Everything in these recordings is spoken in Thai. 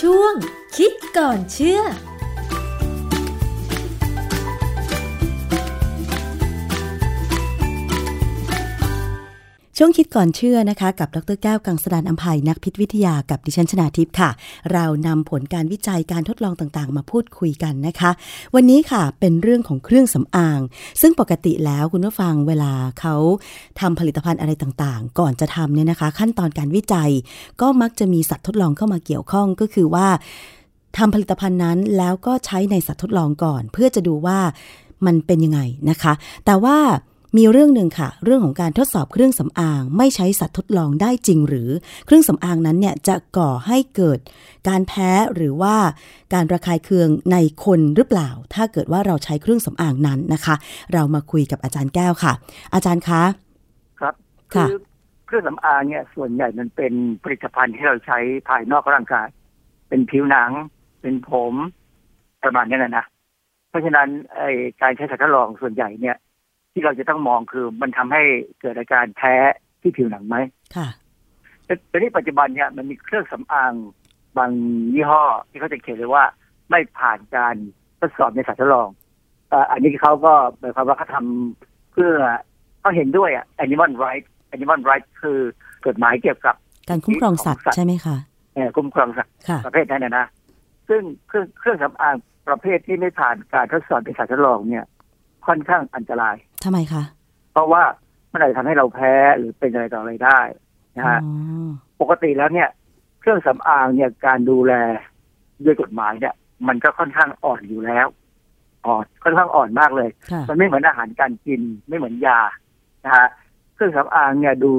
ช่วงคิดก่อนเชื่อ ช่วงคิดก่อนเชื่อนะคะ กับดรแก้วกังสดานอัมภัยนักพิษวิทยากับดิฉันชนาทิพย์ค่ะ เรานำผลการวิจัยการทดลองต่างๆ มาพูดคุยกันนะคะ วันนี้ค่ะเป็นเรื่องของเครื่องสำอาง ซึ่งปกติแล้วคุณผู้ฟังเวลาเขาทำผลิตภัณฑ์อะไรต่างๆ ก่อนจะทำเนี่ยนะคะ ขั้นตอนการวิจัย ก็มักจะมีสัตว์ทดลองเข้ามาเกี่ยวข้องก็คือว่าทำผลิตภัณฑ์นั้นแล้วก็ใช้ในสัตว์ทดลองก่อน เพื่อจะดูว่ามันเป็นยังไงนะคะ แต่ว่า มีเรื่องหนึ่งค่ะ เรื่องของการทดสอบเครื่องสำอาง ไม่ใช้สัตว์ทดลองได้จริงหรือ เครื่องสำอางนั้นเนี่ยจะก่อให้เกิดการแพ้หรือว่าการระคายเคืองในคนหรือเปล่า ถ้าเกิดว่าเราใช้เครื่องสำอางนั้นนะคะ เรามาคุยกับอาจารย์แก้วค่ะ อาจารย์คะ ครับค่ะอเครื่องสำอางเนี่ยส่วนใหญ่มันเป็นผลิตภัณฑ์ที่เราใช้ภายนอกร่างกาย เป็นผิวหนัง เป็นผมประมาณนี้นะนะเพราะฉะนั้นไอ้การใช้สัตว์ทดลองส่วนใหญ่เนี่ย ที่เราจะต้องมองคือมันทำให้เกิดอาการแพ้ที่ผิวหนังไหมค่ะแต่แต่ที่ปัจจุบันเนี่ยมันมีเครื่องสำอางบางยี่ห้อ ที่เขาจะเขียนเลยว่าไม่ผ่านการทดสอบในสัตว์ทดลองเอ่ออันนี้เขาก็หมายความว่าเขาทำเพื่อเขาเห็นด้วยอะ animal right animal right คือกฎหมายเกี่ยวกับ การคุ้มครองสัตว์ใช่ไหมคะเอ่อคุ้มครองสัตว์ค่ะประเภทนั้นนะนะซึ่งเครื่องเครื่องสำอางประเภทที่ไม่ผ่านการทดสอบในสัตว์ทดลองเนี่ย ค่อนข้างอันตราย ทำไมคะเพราะว่ามันอาจจะทำให้เราแพ้หรือเป็นอะไรต่ออะไรได้นะอ๋อฮะปกติแล้วเนี่ย เครื่องสำอางเนี่ยการดูแลด้วยกฎหมายเนี่ย มันก็ค่อนข้างอ่อนอยู่แล้วอ่อนค่อนข้างอ่อนมากเลยค่ะมันไม่เหมือนอาหารการกินไม่เหมือนยานะฮะเครื่องสำอางเนี่ยดู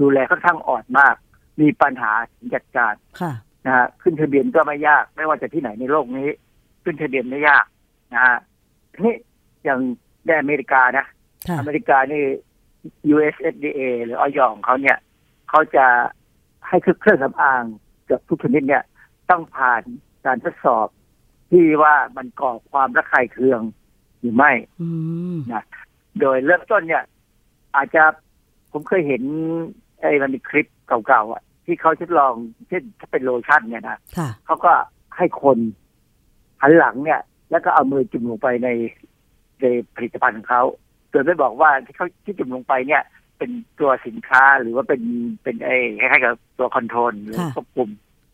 ดูแลค่อนข้างอ่อนมาก มีปัญหาจัดการค่ะนะฮะขึ้นทะเบียนก็ไม่ยาก ไม่ว่าจะที่ไหนในโลกนี้ ขึ้นทะเบียนไม่ยากนะฮะทีนี่อย่างในอเมริกานะค่ะ อเมริกานี่ US FDA หรือออยของเขาเนี่ยเขาจะให้เครื่องสำอางเกือบทุกชนิดเนี่ย ต้องผ่านการทดสอบที่ว่ามันก่อความระคายเคืองหรือไม่อืมโดยเริ่มต้นเนี่ย อาจจะผมเคยเห็น ไอ้มันมีคลิปเก่าๆอะ ที่เขาทดลองเช่นถ้าเป็นโลชั่นเนี่ยนะค่ะเขาก็ให้คนหันหลังเนี่ย แล้วก็เอามือจุ่มลงไปในในผลิตภัณฑ์ของเขา โดยไม่บอกว่าที่เขาที่จุ่มลงไปเนี่ยเป็นตัวสินค้าหรือว่าเป็นเป็นไอ้คล้ายๆกับตัวคอนโทรลหรือค่ะควบคุม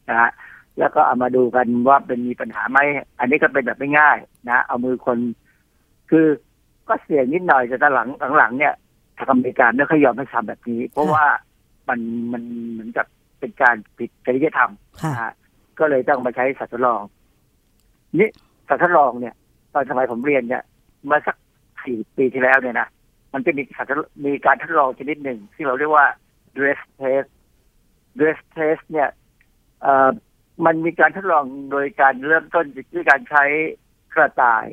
นะฮะแล้วก็เอามาดูกันว่าเป็นมีปัญหาไหมอันนี้ก็เป็นแบบไม่ง่ายนะเอามือคน คือก็เสี่ยงนิดหน่อยแต่ตอนหลังหลังๆเนี่ยทางอเมริกาไม่ค่อยยอมให้ทำแบบนี้ เพราะว่ามันมันเหมือนกับเป็นการผิดจริยธรรมค่ะนะฮะก็เลยต้องมาใช้สัตว์ทดลอง นี่สัตว์ทดลองเนี่ย ตอนสมัยผมเรียนเนี่ยเมาสัก สี่ปีที่แล้วเนี่ยนะมันจะมีสัตว์ทดมีการทดลองชนิดหนึ่งที่เราเรียกว่า dress test dress test เนี่ยเอ่อมันมีการทดลองโดยการเริ่มต้นด้วยการใช้กระต่าย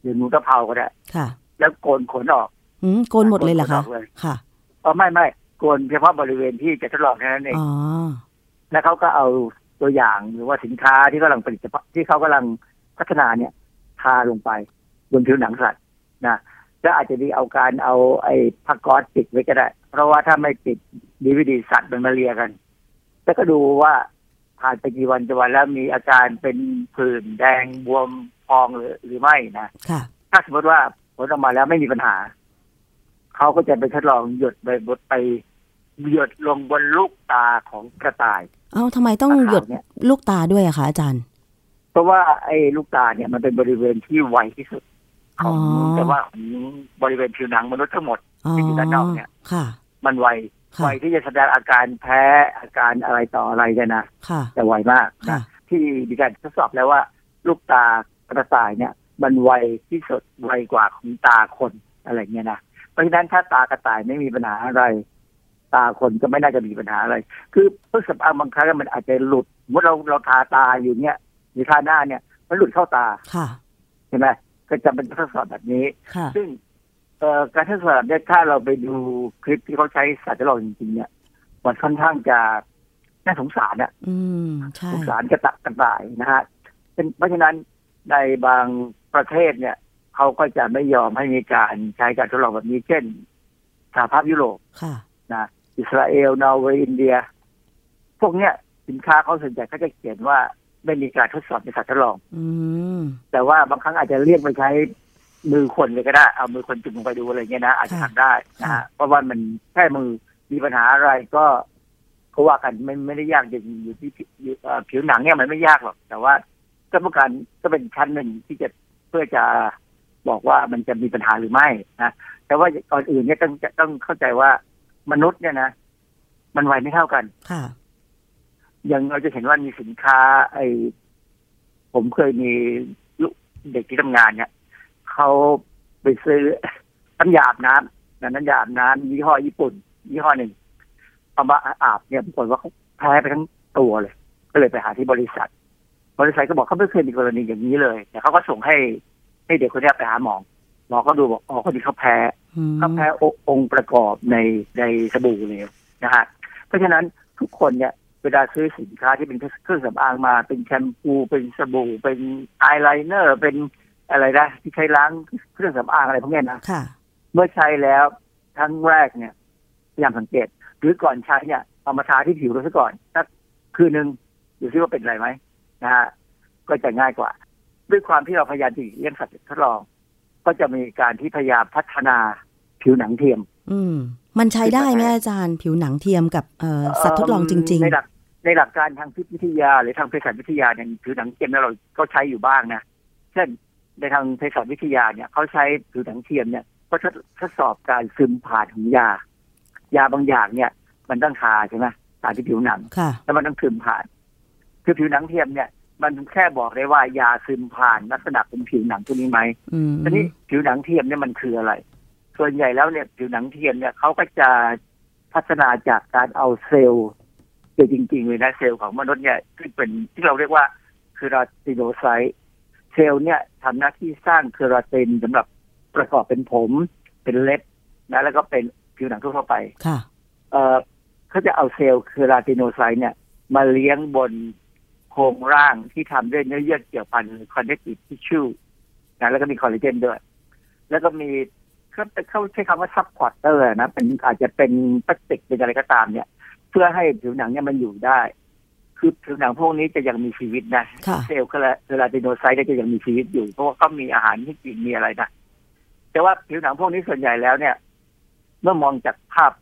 หรือหนูกระเพราก็ได้ค่ะ แล้วโกนขนออกอืมโกนหมดเลยเหรอคะโกนขนออกเลยค่ะเออไม่ไม่โกนเฉพาะบริเวณที่จะทดลองแค่นั้นเองอ๋อแล้วเขาก็เอาตัวอย่างหรือว่าสินค้าที่กำลังผลิตที่เขากำลังพัฒนาเนี่ยทาลงไปบนผิวหนังสัตว์ นะแล้วอาจจะดีเอาการเอาไอ้ผ้าก๊อซปิดไว้ก็ได้ เพราะว่าถ้าไม่ปิดดีวิดีสัตว์มันมาเลียกัน แล้วก็ดูว่าผ่านไปกี่วันจะวันแล้วมีอาการเป็นผื่นแดงบวมพองหรือหรือไม่นะค่ะถ้าสมมติว่าผลออกมาแล้วไม่มีปัญหา เขาก็จะไปทดลองหยดไปบดไปหยดลงบนลูกตาของกระต่าย เอ้าทำไมต้องหยดเนี่ยลูกตาด้วยอะคะอาจารย์ เพราะว่าไอ้ลูกตาเนี่ยมันเป็นบริเวณที่ไวที่สุด ของอ๋อแต่ว่าของบริเวณผิวหนังมนุษย์ทั้งหมดอ๋อที่อยู่ด้านนอกเนี่ยค่ะมันไวค่ะไวที่จะแสดงอาการแพ้อาการอะไรต่ออะไรเนี่ยนะค่ะแต่ไวมากค่ะนะที่มีการทดสอบแล้วว่า ลูกตากระต่ายเนี่ย มันไวที่สุดไวกว่าของตาคนอะไรเงี้ยนะเพราะฉะนั้นถ้าตากระต่ายไม่มีปัญหาอะไร ตาคนก็ไม่น่าจะมีปัญหาอะไร คือเครื่องสำอางบางครั้งมันอาจจะหลุดเมื่อเราเราทาตาอยู่เนี่ยหรือทาหน้าเนี่ย มันหลุดเข้าตาค่ะใช่ไหม ก็จะเป็นทดสอบแบบนี้ค่ะซึ่งเอ่อการทดสอบเนี่ยถ้าเราไปดูคลิปที่เขาใช้สัตว์ทดลองจริงๆเนี่ยมันค่อนข้างจะน่าสงสารอะอืมใช่สงสารกระตักกระต่ายนะฮะเป็นเพราะฉะนั้นในบางประเทศเนี่ยเขาก็จะไม่ยอมให้มีการใช้การทดลองแบบนี้ เช่นสหภาพยุโรปค่ะนะอิสราเอลนอร์เวย์อินเดีย พวกเนี้ยสินค้าเขาส่วนใหญ่เขาจะเขียนว่า ไม่มีการทดสอบในสัตว์ทดลองอืมแต่ว่าบางครั้งอาจจะเรียกไปใช้มือคนเลยก็ได้ เอามือคนจุ่มลงไปดูอะไรเงี้ยนะอาจจะค่ะทำได้นะค่ะฮะเพราะว่ามันแค่มือมีปัญหาอะไรก็เขาว่ากันไม่ไม่ได้ยากอย่างอยู่ที่ผิวอยู่เอ่อผิวหนังเนี่ยมันไม่ยากหรอก แต่ว่าก็ต้องการก็เป็นชั้นหนึ่งที่จะเพื่อจะบอกว่ามันจะมีปัญหาหรือไม่นะแต่ว่าก่อนอื่นเนี่ยต้องต้องเข้าใจว่ามนุษย์เนี่ยนะ มันวัยไม่เท่ากันค่ะ อย่างเราจะเห็นว่ามีสินค้า ไอผมเคยมีลูกเด็กที่ทำงานเนี่ยเขาไปซื้อน้ำยาอาบน้ำนะน้ำยาอาบน้ำยี่ห้อญี่ปุ่น ยี่ห้อหนึ่งเอามาอาบเนี่ยปรากฏว่าเขาแพ้ไปทั้งตัวเลย ก็เลยไปหาที่บริษัท บริษัทก็บอกเขาไม่เคยมีกรณีอย่างนี้เลยแต่เขาก็ส่งให้ให้เด็กคนเนี้ยไปหาหมอหมอก็ดูบอกอ๋อคนนี้เขาแพ้อืมเขาแพ้องค์ประกอบในในสบู่เลยนะฮะเพราะฉะนั้นทุกคนเนี่ย เวลาซื้อสินค้าที่เป็นเครื่องสำอางมา เป็นแชมพูเป็นสบู่เป็นอายไลเนอร์เป็นอะไรนะที่ใช้ล้างเครื่องสำอางอะไรพวกเนี้ยนะค่ะเมื่อใช้แล้วครั้งแรกเนี่ยพยายามสังเกต หรือก่อนใช้เนี่ยเอามาทาที่ผิวเราซะก่อนสักคืนหนึ่งดูซิว่าเป็นอะไรไหมนะฮะก็จะง่ายกว่า ด้วยความที่เราพยายามจะหลีกเลี่ยงสัตว์ทดลอง ก็จะมีการที่พยายามพัฒนาผิวหนังเทียม อืม มันใช้ได้ไหมอาจารย์ผิวหนังเทียมกับเอ่อสัตว์ทดลองจริงในหลัก ในหลักการทางพิษวิทยา หรือทางเภสัชวิทยาเนี่ยผิวหนังเทียมเนี่ยเราก็ใช้อยู่บ้างนะเช่นในทางเภสัชวิทยาเนี่ยเขาใช้ผิวหนังเทียมเนี่ยก็ทดทดสอบการซึมผ่านของยา ยาบางอย่างเนี่ย มันต้องทาใช่ไหมทาที่ผิวหนังๆค่ะแล้วมันต้องซึมผ่าน คือผิวหนังเทียมเนี่ย มันแค่บอกได้ว่ายาซึมผ่านลักษณะของผิวหนังตัวนี้ไหมอืมทีนี้ผิวหนังเทียมเนี่ยมันคืออะไร ส่วนใหญ่แล้วเนี่ยผิวหนังเทียมเนี่ยเขาก็จะพัฒนาจากการเอาเซลล์ เซลล์จริงๆเลยนะเซลล์ของมนุษย์เนี่ยที่เป็นที่เราเรียกว่าkeratinocyte เซลล์เนี่ยทำหน้าที่สร้างเคราตินสำหรับประกอบเป็นผม เป็นเล็บนะแล้วก็เป็นผิวหนังทั่วๆไปค่ะเอ่อเขาจะเอาเซลล์ keratinocyte เนี่ย มาเลี้ยงบนโครงร่างที่ทำด้วยเนื้อเยื่อเกี่ยวพัน connective tissue นะแล้วก็มีคอลลาเจนด้วย แล้วก็มีเขาเขาใช้คำว่า supporter นะเป็นอาจจะเป็นพลาสติกเป็นอะไรก็ตามเนี่ย เพื่อให้ผิวหนังเนี่ยมันอยู่ได้ คือผิวหนังพวกนี้จะยังมีชีวิตนะค่ะเซลล์เคราติโนไซต์เนี่ยจะยังมีชีวิตอยู่ เพราะว่าเขามีอาหารที่กินมีอะไรนะแต่ว่าผิวหนังพวกนี้ส่วนใหญ่แล้วเนี่ย เมื่อมองจากภาพ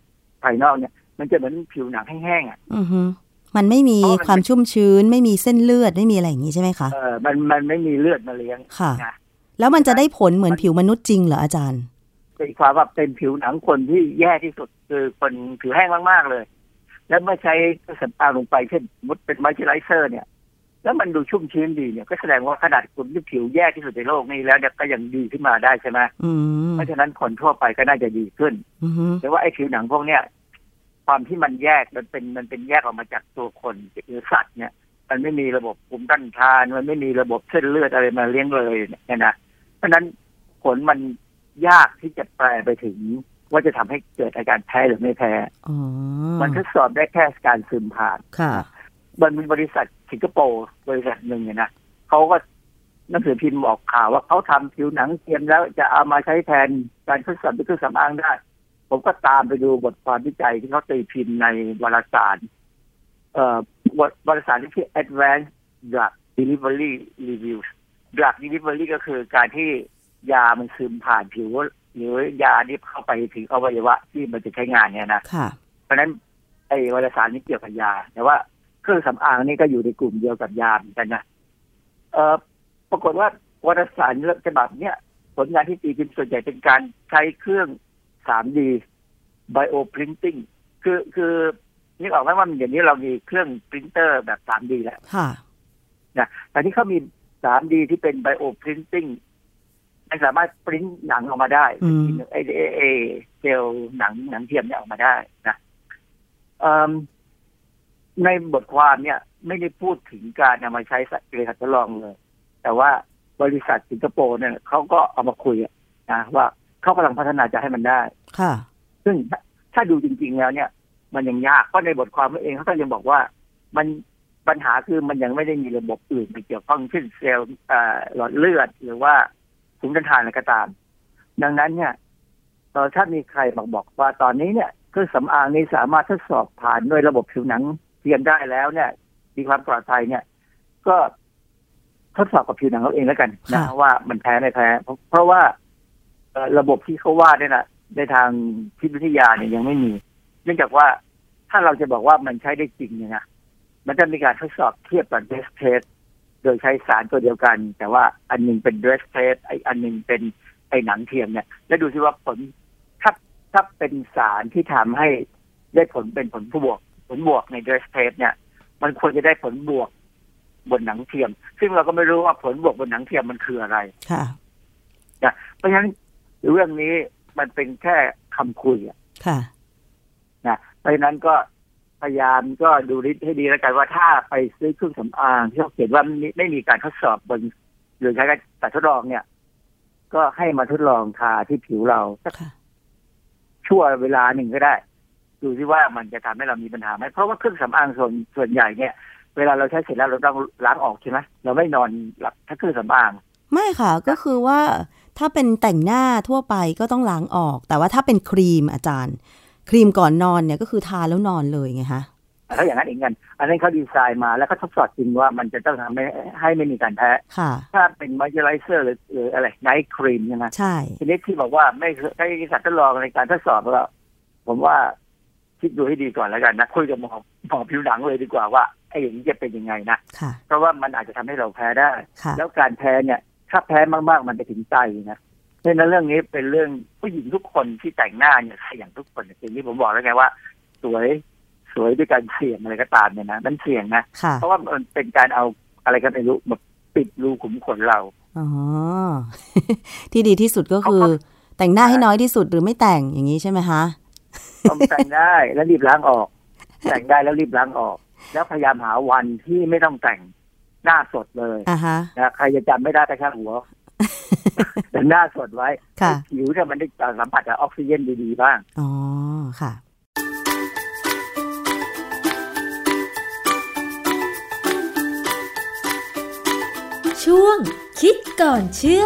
ภายนอกเนี่ย มันจะเหมือนผิวหนังแห้งๆอะอือฮึมันไม่มีเพราะมันความชุ่มชื้น ไม่มีเส้นเลือดไม่มีอะไรอย่างนี้ใช่ไหมคะเออมันมันไม่มีเลือดมาเลี้ยงค่ะนะแล้วมันจะได้ผลเหมือนผิวมนุษย์จริงเหรออาจารย์ตีความว่าเป็นผิวหนังคนที่แย่ที่สุดคือคนผิวแห้งมากๆเลย แล้วเมื่อใช้เครื่องสำอางลงไปเช่นสมมุดเป็นมอยเจอไรเซอร์เนี่ย แล้วมันดูชุ่มชื้นดีเนี่ยก็แสดงว่าขนาดคนที่ผิวแย่ที่สุดในโลกนี้แล้วเนี่ยก็ยังดีขึ้นมาได้ใช่ไหมอืมเพราะฉะนั้นคนทั่วไปก็น่าจะดีขึ้นอือฮึแต่ว่าไอ้ผิวหนังพวกเนี้ยความที่มันแยกมันเป็นมันเป็นแยกออกมาจากตัวคนหรือสัตว์เนี่ย มันไม่มีระบบภูมิต้านทาน มันไม่มีระบบเส้นเลือดอะไรมาเลี้ยงเลยเนี่ยนะเพราะฉะนั้นผลมันยากที่จะแปลไปถึง ว่าจะทำให้เกิดอาการแพ้หรือไม่แพ้อ๋อมันทดสอบได้แค่การซึมผ่านค่ะมันมีบริษัทสิงคโปร์บริษัทหนึ่งเนี่ยนะเขาก็หนังสือพิมพ์บอกข่าวว่าเขาทำผิวหนังเทียมแล้วจะเอามาใช้แทนการทดสอบด้วยเครื่องสำอางได้ ผมก็ตามไปดูบทความวิจัยที่เขาตีพิมพ์ในวารสาร เอ่อววารสารที่ชื่อ Advanced Drug Delivery Reviews Drug Delivery ก็คือการที่ยามันซึมผ่านผิว หรือยานี้เข้าไปถึงอวัยวะที่มันจะใช้งานเนี่ยนะค่ะเพราะฉะนั้นไอ้วารสารนี้เกี่ยวกับยา แต่ว่าเครื่องสำอางนี่ก็อยู่ในกลุ่มเดียวกับยาเหมือนกันนะเอ่อปรากฏว่าวารสารฉบับเนี้ยผลงานที่ตีพิมพ์ส่วนใหญ่เป็นการใช้เครื่อง 3D bioprinting คือคือนึกออกไหมว่าเดี๋ยวนี้เรามีเครื่องปรินเตอร์แบบ 3D แล้วค่ะนะแต่ที่เขามี 3D ที่เป็น bioprinting มันสามารถปริ้นหนังออกมาได้อืมไอไอไอเซลล์หนังหนังเทียมเนี่ยออกมาได้นะเอิ่มในบทความเนี่ย ไม่ได้พูดถึงการนำมาใช้สัตว์ในการทดลองเลย แต่ว่าบริษัทสิงคโปร์เนี่ยเขาก็เอามาคุยอะนะว่าเขากำลังพัฒนาจะให้มันได้ ค่ะ ซึ่งถ้าถ้าดูจริง ๆ แล้วเนี่ย มันยังยากเพราะในบทความเองเขาก็ยังบอกว่ามันปัญหาคือมันยังไม่ได้มีระบบอื่นไปเกี่ยวข้องเช่นเซลล์เอ่อหลอดเลือด หรือว่า ภูมิต้านทานอะไรก็ตาม ดังนั้นเนี่ยเอ่อถ้ามีใครบอกบอกว่าตอนนี้เนี่ยเครื่องสำอางนี้สามารถทดสอบผ่านด้วยระบบผิวหนังเทียมได้แล้วเนี่ยมีความปลอดภัยเนี่ย ก็ทดสอบกับผิวหนังเราเองแล้วกันนะค่ะว่ามันแพ้ไม่แพ้ เพราะเพราะว่าเอ่อระบบที่เขาว่าเนี่ยนะในทางพิษวิทยาเนี่ยยังไม่มี เนื่องจากว่าถ้าเราจะบอกว่ามันใช้ได้จริงเนี่ยนะมันจะมีการทดสอบเทียบกับ Draize test โดยใช้สารตัวเดียวกัน แต่ว่าอันหนึ่งเป็น Draize test ไออันหนึ่งเป็นไอหนังเทียมเนี่ย แล้วดูซิว่าผลถ้าถ้าเป็นสารที่ทำให้ได้ผลเป็นผลบวก ผลบวกใน Draize test เนี่ย มันควรจะได้ผลบวกบนหนังเทียม ซึ่งเราก็ไม่รู้ว่าผลบวกบนหนังเทียมมันคืออะไรค่ะเพราะฉะนั้นเรื่องนี้มันเป็นแค่คำคุยอะค่ะนะเพราะฉะนั้นก็ พยายามก็ดูนิดให้ดีแล้วกันว่าถ้าไปซื้อเครื่องสำอางที่เขาเขียนว่าไม่ไม่มีการทดสอบบน หรือใช้การทดลองเนี่ย ก็ให้มาทดลองทาที่ผิวเราสักค่ะชั่วเวลาหนึ่งก็ได้ ดูที่ว่ามันจะทำให้เรามีปัญหาไหมเพราะว่าเครื่องสำอางส่วนส่วนใหญ่เนี่ย เวลาเราใช้เสร็จแล้วเราต้องล้างออกใช่ไหมเราไม่นอนหลับถ้าเครื่องสำอาง ไม่ค่ะ ก็คือว่าถ้าเป็นแต่งหน้าทั่วไปก็ต้องล้างออก แต่ว่าถ้าเป็นครีมอาจารย์ ครีมก่อนนอนเนี่ยก็คือทาแล้วนอนเลยไงคะถ้าอย่างนั้นเองกัน อันนั้นเขาดีไซน์มาแล้วก็ทดสอบจริงว่ามันจะต้องทำให้ให้ไม่มีการแพ้ค่ะถ้าเป็นมอยเจอไรเซอร์หรือหรืออะไรไนท์ครีมใช่ไหมใช่ ทีนี้ที่บอกว่าไม่ใช้สัตว์ทดลองในการทดสอบแล้วผมว่าคิดดูให้ดีก่อนแล้วกันนะคุยกับหมอหมอผิวหนังเลยดีกว่าว่าไอ้อย่างนี้จะเป็นยังไงนะค่ะเพราะว่ามันอาจจะทำให้เราแพ้ได้ค่ะแล้วการแพ้เนี่ย ถ้าแพ้มากๆมันไปถึงใจนะ เพราะฉะนั้นเรื่องนี้เป็นเรื่องผู้หญิงทุกคนที่แต่งหน้าเนี่ยเสี่ยงทุกคนอย่างที่ผมบอกแล้วไงว่า สวยสวยด้วยการเสี่ยงอะไรก็ตามเนี่ยนะมันเสี่ยงนะค่ะเพราะว่ามันเป็นการเอาอะไรก็ไม่รู้มาปิดรูขุมขนเราอ๋อที่ดีที่สุดก็คือ แต่งหน้าให้น้อยที่สุดหรือไม่แต่งอย่างนี้ใช่ไหมคะต้องแต่งได้แล้วรีบล้างออก แต่งได้แล้วรีบล้างออก แล้วพยายามหาวันที่ไม่ต้องแต่งหน้าสดเลยอ่าฮะนะใครจะจำไม่ได้ก็ช่างหัว แต่หน้าสดไว้ค่ะให้ผิวเนี่ยมันได้สัมผัสกับออกซิเจนดีๆบ้าง อ๋อ ค่ะ ช่วงคิดก่อนเชื่อ